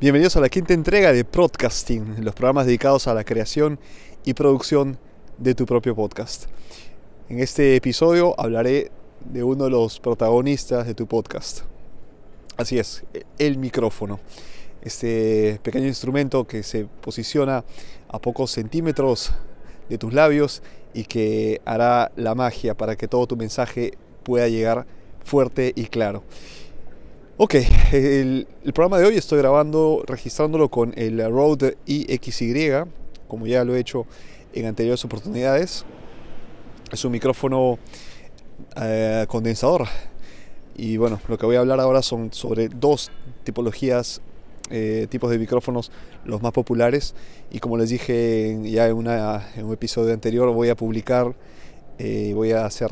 Bienvenidos a la quinta entrega de Podcasting, los programas dedicados a la creación y producción de tu propio podcast. En este episodio hablaré de uno de los protagonistas de tu podcast. Así es, el micrófono. Este pequeño instrumento que se posiciona a pocos centímetros de tus labios y que hará la magia para que todo tu mensaje pueda llegar fuerte y claro. Ok, el, programa de hoy estoy grabando, registrándolo con el Rode IXY, como ya lo he hecho en anteriores oportunidades. Es un micrófono eh, condensador. Y bueno, lo que voy a hablar ahora son sobre dos tipologías, eh, tipos de micrófonos, los más populares. Y como les dije ya en, un episodio anterior, voy a publicar, eh, voy a hacer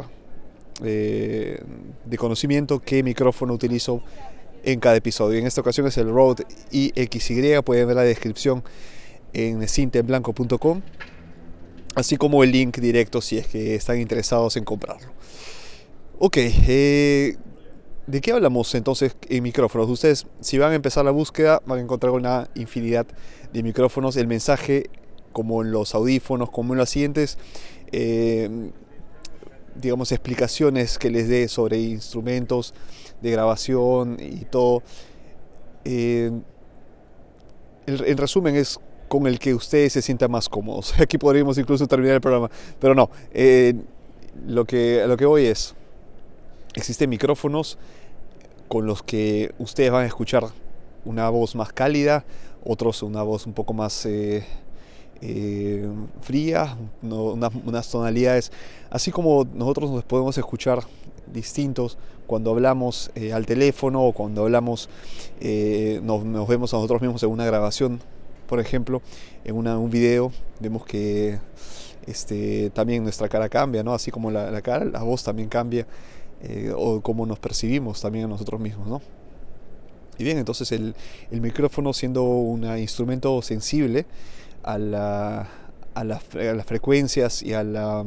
de conocimiento qué micrófono utilizo en cada episodio. En esta ocasión es el Rode IXY, pueden ver la descripción en cintenblanco.com, así como el link directo si es que están interesados en comprarlo. Ok, eh, ¿de qué hablamos entonces en micrófonos? Ustedes, si van a empezar la búsqueda, van a encontrar una infinidad de micrófonos. El mensaje, como en los audífonos, como en los siguientes, eh, digamos, explicaciones que les dé sobre instrumentos de grabación y todo. Eh, en resumen es con el que ustedes se sientan más cómodos. Aquí podríamos incluso terminar el programa, pero no. Eh, lo, que, lo que voy es, existen micrófonos con los que ustedes van a escuchar una voz más cálida, otros una voz un poco más eh, fría, unas tonalidades, así como nosotros nos podemos escuchar distintos cuando hablamos eh, al teléfono o cuando hablamos, eh, nos, vemos a nosotros mismos en una grabación, por ejemplo, en un video, vemos que este, también nuestra cara cambia, ¿no? así como la, cara, la voz también cambia, eh, o cómo nos percibimos también a nosotros mismos. ¿no? Y bien, entonces el, el micrófono siendo un instrumento sensible a, la, a, las frecuencias y a la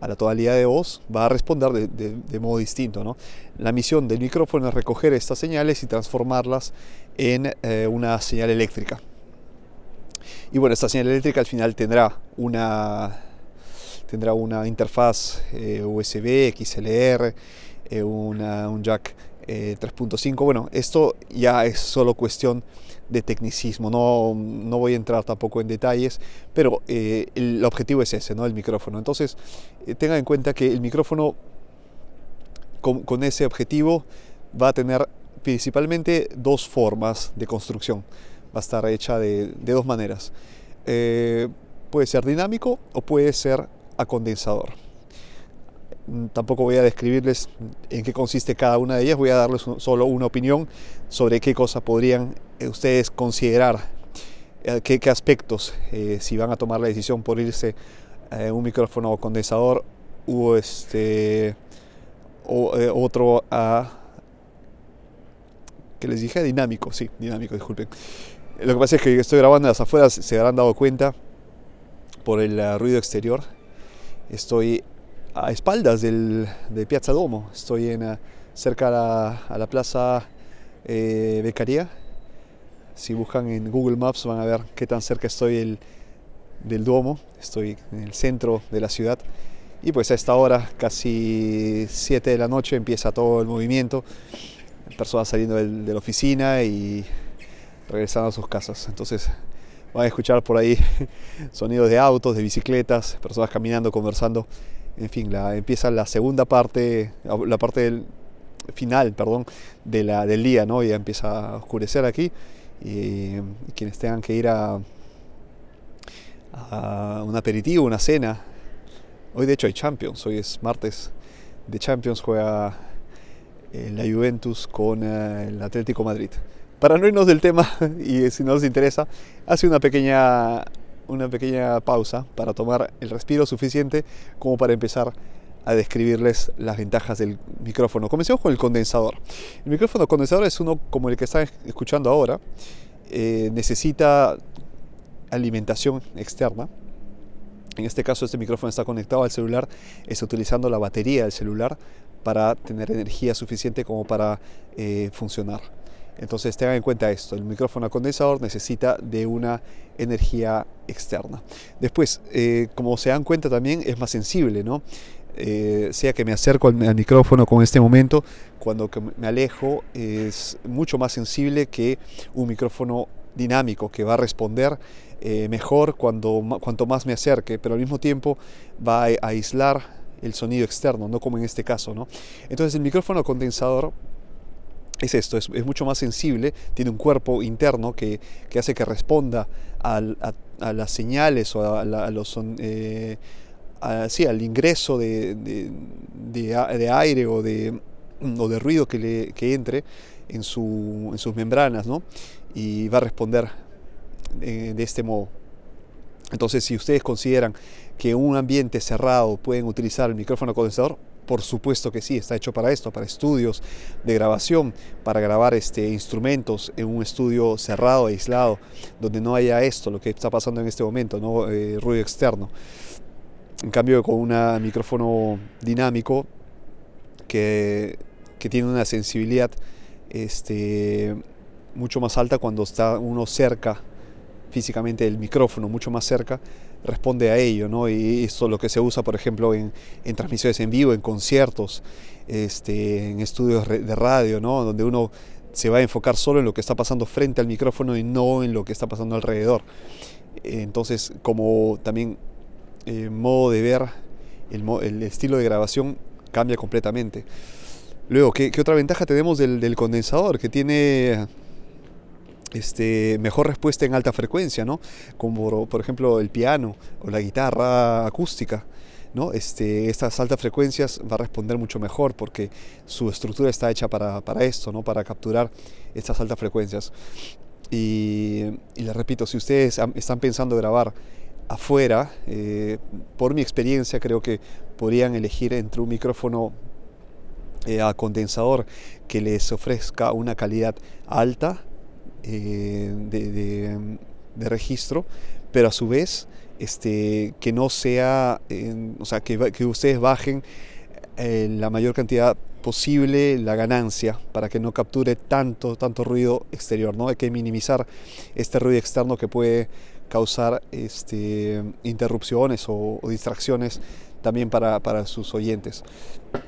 a la totalidad de voz, va a responder de, modo distinto. ¿no? La misión del micrófono es recoger estas señales y transformarlas en eh, una señal eléctrica. Y bueno, esta señal eléctrica al final tendrá una, tendrá una interfaz eh, USB, XLR, eh, un jack 3.5. Bueno, esto ya es solo cuestión de tecnicismo. No, no voy a entrar tampoco en detalles, pero eh, el objetivo es ese, ¿no? El micrófono. Entonces, eh, tengan en cuenta que el micrófono con, con, ese objetivo va a tener principalmente dos formas de construcción. Va a estar hecha de, de dos maneras. Eh, puede ser dinámico o puede ser a condensador. Tampoco voy a describirles en qué consiste cada una de ellas, voy a darles solo una opinión sobre qué cosas podrían eh, ustedes considerar, eh, qué, aspectos, eh, si van a tomar la decisión por irse a un micrófono condensador u este, o, otro a, que les dije, dinámico, sí, dinámico, disculpen. Lo que pasa es que estoy grabando las afueras, se habrán dado cuenta por el ruido exterior. Estoy a espaldas del, de Piazza Domo. Estoy en, cerca a la, plaza eh, Beccaria. Si buscan en Google Maps van a ver qué tan cerca estoy el, del Duomo. Estoy en el centro de la ciudad. Y pues a esta hora, casi 7 de la noche, empieza todo el movimiento. Personas saliendo de la oficina y regresando a sus casas. Entonces van a escuchar por ahí sonidos de autos, de bicicletas, personas caminando, conversando en fin, la, empieza la segunda parte, la parte del, final, perdón, de la, del día, ¿no? Ya empieza a oscurecer aquí y, quienes tengan que ir a, un aperitivo, una cena. Hoy de hecho hay Champions, hoy es martes de Champions, juega eh, la Juventus con eh, el Atlético Madrid. Para no irnos del tema y si no os interesa, hace una pequeña una pequeña pausa para tomar el respiro suficiente como para empezar a describirles las ventajas del micrófono. Comencemos con el condensador. El micrófono condensador es uno como el que están escuchando ahora. Eh, necesita alimentación externa. En este caso este micrófono está conectado al celular, está utilizando la batería del celular para tener energía suficiente como para eh, funcionar. Entonces tengan en cuenta esto, el micrófono condensador necesita de una energía externa. Después, eh, como se dan cuenta también es más sensible, ¿no? Eh, sea que me acerco al, micrófono con este momento, cuando me alejo es mucho más sensible que un micrófono dinámico que va a responder eh, mejor cuando, cuanto más me acerque, pero al mismo tiempo va a aislar el sonido externo, no como en este caso. ¿no? Entonces el micrófono condensador es esto, es, mucho más sensible, tiene un cuerpo interno que, hace que responda a, las señales o a, los... Eh, al ingreso de, aire o de, o de ruido que, le, entre en, su, en sus membranas, ¿no? Y va a responder de, de este modo. Entonces, si ustedes consideran que un ambiente cerrado pueden utilizar el micrófono condensador, por supuesto que sí, está hecho para esto, para estudios de grabación, para grabar este, instrumentos en un estudio cerrado, aislado, donde no haya esto, lo que está pasando en este momento, ¿no? Eh, ruido externo. En cambio, con un micrófono dinámico que, que, tiene una sensibilidad este, mucho más alta cuando está uno cerca físicamente del micrófono, mucho más cerca, responde a ello, ¿no? Y esto es lo que se usa, por ejemplo, en, transmisiones en vivo, en conciertos, este, en estudios de radio, ¿no? Donde uno se va a enfocar solo en lo que está pasando frente al micrófono y no en lo que está pasando alrededor. Entonces, como también eh, modo de ver, el, estilo de grabación cambia completamente. Luego, ¿qué, qué otra ventaja tenemos del, del condensador? Que tiene este, mejor respuesta en alta frecuencia, ¿no? como por ejemplo el piano o la guitarra acústica. ¿no? Este, estas altas frecuencias va a responder mucho mejor porque su estructura está hecha para, para esto, ¿no? para capturar estas altas frecuencias. Y, y les repito, si ustedes están pensando grabar afuera, eh, por mi experiencia creo que podrían elegir entre un micrófono eh, a condensador que les ofrezca una calidad alta eh, de, registro, pero a su vez este, que no sea, o sea, que, que, ustedes bajen eh, la mayor cantidad posible la ganancia para que no capture tanto, tanto ruido exterior, ¿no? Hay que minimizar este ruido externo que puede causar este, interrupciones o distracciones también para, sus oyentes.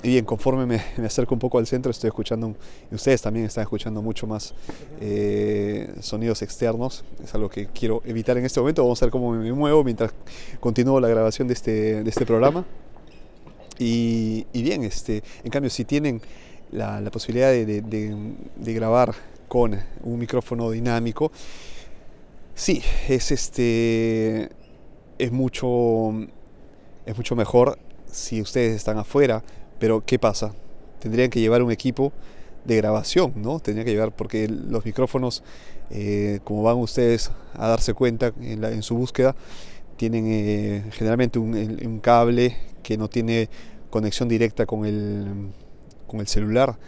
Y bien, conforme me, me, acerco un poco al centro, estoy escuchando, ustedes también están escuchando mucho más eh, sonidos externos. Es algo que quiero evitar en este momento. Vamos a ver cómo me muevo mientras continúo la grabación de este, este programa. Y, bien, este, en cambio, si tienen la, posibilidad de, grabar con un micrófono dinámico, sí, es, este, es mucho es mucho mejor si ustedes están afuera, pero ¿qué pasa? Tendrían que llevar un equipo de grabación, ¿no? Tendrían que llevar, porque los micrófonos, eh, como van ustedes a darse cuenta en, su búsqueda, tienen eh, generalmente un, cable que no tiene conexión directa con el, con el celular,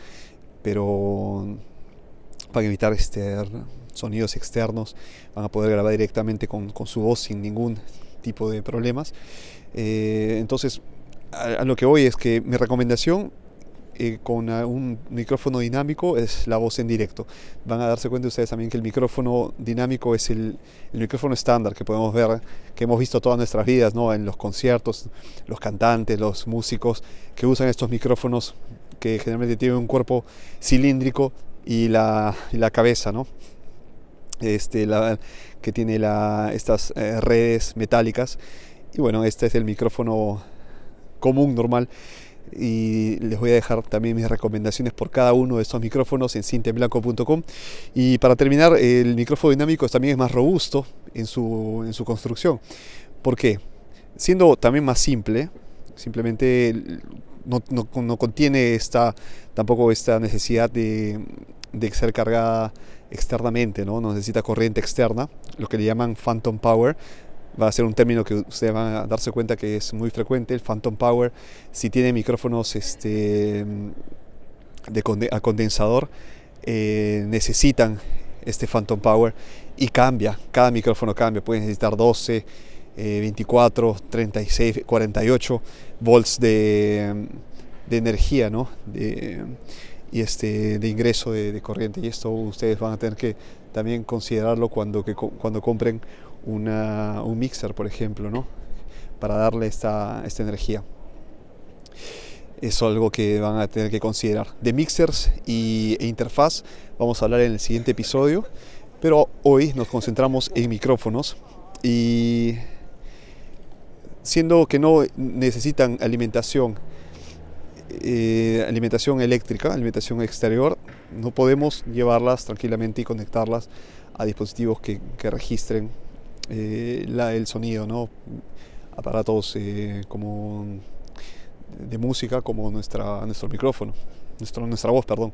pero para evitar este, sonidos externos van a poder grabar directamente con, con su voz sin ningún tipo de problemas. Eh, entonces, a, lo que voy es que mi recomendación eh, con un micrófono dinámico es la voz en directo. Van a darse cuenta ustedes también que el micrófono dinámico es el, micrófono estándar que podemos ver, que hemos visto todas nuestras vidas, ¿no? en los conciertos, los cantantes, los músicos que usan estos micrófonos que generalmente tienen un cuerpo cilíndrico y la, la cabeza, ¿no? Este, que tiene estas eh, redes metálicas y bueno, este es el micrófono común, normal. Y les voy a dejar también mis recomendaciones por cada uno de estos micrófonos en cintemblanco.com. Y para terminar, el micrófono dinámico también es más robusto en su, en su construcción. ¿Por qué? Siendo también más simple, simplemente no, no, contiene esta, tampoco esta necesidad de, de ser cargada externamente, ¿no? necesita corriente externa, lo que le llaman phantom power, va a ser un término que ustedes van a darse cuenta que es muy frecuente, el Phantom Power. Si tiene micrófonos este, de a condensador, eh, necesitan este Phantom Power y cambia, cada micrófono cambia, puede necesitar 12, 24, 36, 48 volts de, de energía, ¿no? y este, de ingreso de, corriente. Y esto ustedes van a tener que también considerarlo cuando, que, cuando compren una, un mixer, por ejemplo, ¿no? para darle esta, esta energía. Es algo que van a tener que considerar. De mixers y, e interfaz vamos a hablar en el siguiente episodio, pero hoy nos concentramos en micrófonos y siendo que no necesitan alimentación, eh, alimentación eléctrica, alimentación exterior, no podemos llevarlas tranquilamente y conectarlas a dispositivos que, registren eh, el sonido, ¿no? aparatos eh, como de música como nuestra, nuestro micrófono, nuestro, nuestra voz, perdón.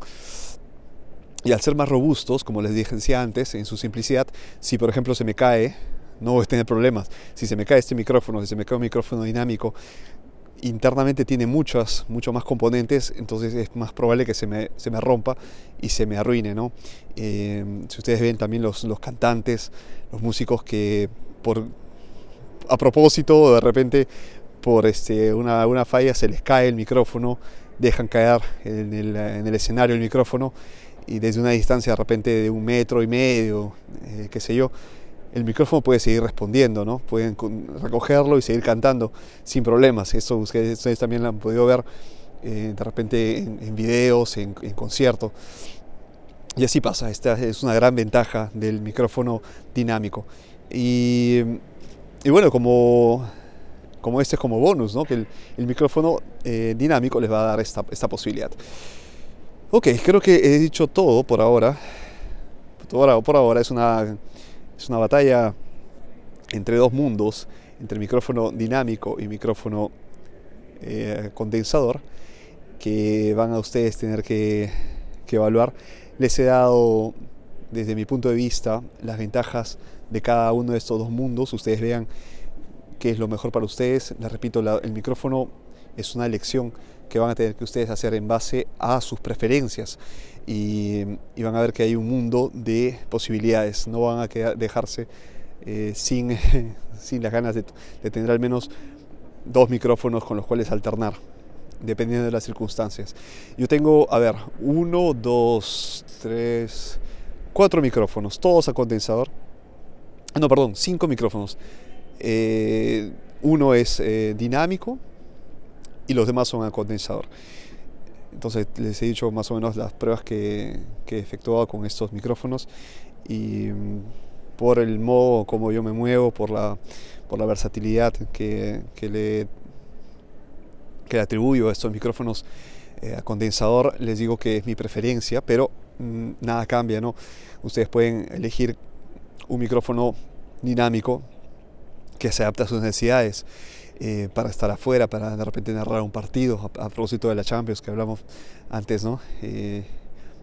Y al ser más robustos, como les dije antes, en su simplicidad, si por ejemplo se me cae, no voy a tener problemas. Si se me cae este micrófono, si se me cae un micrófono dinámico, internamente tiene muchas, muchos más componentes, entonces es más probable que se me, se me rompa y se me arruine. ¿no? Eh, si ustedes ven también los, los cantantes, los músicos que por, a propósito, de repente por este, una, una, falla se les cae el micrófono, dejan caer en el, en el, escenario el micrófono y desde una distancia de repente de un metro y medio, eh, qué sé yo, el micrófono puede seguir respondiendo, ¿no? Pueden recogerlo y seguir cantando sin problemas. Eso ustedes, también lo han podido ver eh, de repente en, videos, en, en conciertos. Y así pasa, esta es una gran ventaja del micrófono dinámico. Y bueno, como, como este es como bonus, ¿no? que el, el micrófono eh, dinámico les va a dar esta, esta, posibilidad. Ok, creo que he dicho todo por ahora. Por ahora, por ahora es, una, es una batalla entre dos mundos, entre micrófono dinámico y micrófono eh, condensador, que van a ustedes tener que, que evaluar. Les he dado, desde mi punto de vista, las ventajas de cada uno de estos dos mundos, ustedes vean qué es lo mejor para ustedes. Les repito, el micrófono es una elección que van a tener que ustedes hacer en base a sus preferencias y, van a ver que hay un mundo de posibilidades, no van a dejarse eh, sin, sin las ganas de, de tener al menos dos micrófonos con los cuales alternar dependiendo de las circunstancias. Yo tengo, a ver, uno, dos, tres, cuatro micrófonos, todos a condensador no, perdón, cinco micrófonos. Eh, uno es eh, dinámico y los demás son a condensador. Entonces les he dicho más o menos las pruebas que, he efectuado con estos micrófonos y mm, por el modo como yo me muevo, por la, por la versatilidad que, le, que le atribuyo a estos micrófonos eh, a condensador, les digo que es mi preferencia, pero mm, nada cambia, ¿no? Ustedes pueden elegir un micrófono dinámico que se adapta a sus necesidades eh, para estar afuera, para de repente narrar un partido, a, propósito de la Champions que hablamos antes, ¿no? Eh,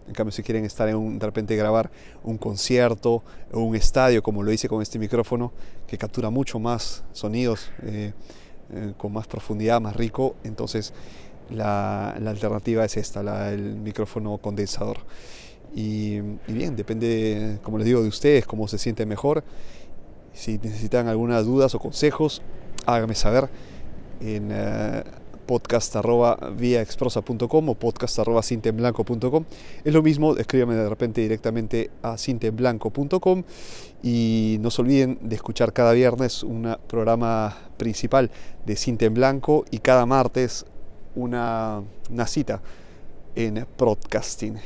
en cambio, si quieren estar en un, de repente grabar un concierto o un estadio, como lo hice con este micrófono, que captura mucho más sonidos, eh, con más profundidad, más rico, entonces la, la alternativa es esta, la, el micrófono condensador. Y, bien, depende, como les digo, de ustedes, cómo se sienten mejor. Si necesitan algunas dudas o consejos, háganme saber en uh, podcast o podcast arroba Es lo mismo, escríbanme de repente directamente a cintemblanco.com y no se olviden de escuchar cada viernes un programa principal de Cinta en Blanco y cada martes una, una cita en podcasting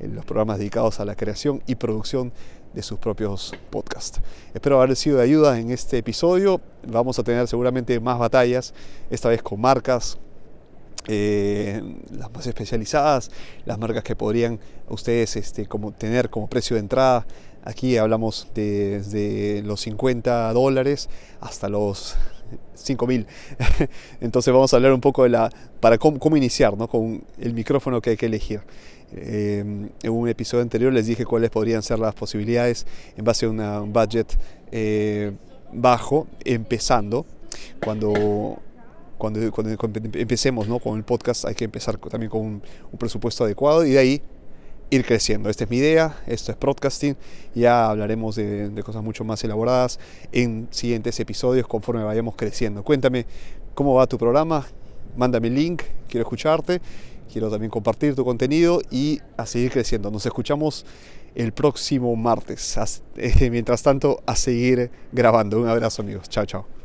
en los programas dedicados a la creación y producción de sus propios podcasts. Espero haber sido de ayuda en este episodio. Vamos a tener seguramente más batallas, esta vez con marcas, eh, las más especializadas, las marcas que podrían ustedes este, como, tener como precio de entrada. Aquí hablamos de, desde los 50 dólares hasta los 5 mil. Entonces vamos a hablar un poco de la, para cómo, cómo iniciar ¿no? con el micrófono que hay que elegir. Em, en un episodio anterior les dije cuáles podrían ser las posibilidades en base a un budget eh, bajo, empezando. Cuando, cuando, empecemos ¿no? con el podcast hay que empezar también con un, presupuesto adecuado y de ahí ir creciendo. Esta es mi idea, esto es podcasting. Ya hablaremos de, de, cosas mucho más elaboradas en siguientes episodios conforme vayamos creciendo. Cuéntame cómo va tu programa, mándame el link, quiero escucharte quiero también compartir tu contenido y a seguir creciendo. Nos escuchamos el próximo martes. Mientras tanto, a seguir grabando. Un abrazo amigos. Chao, chao.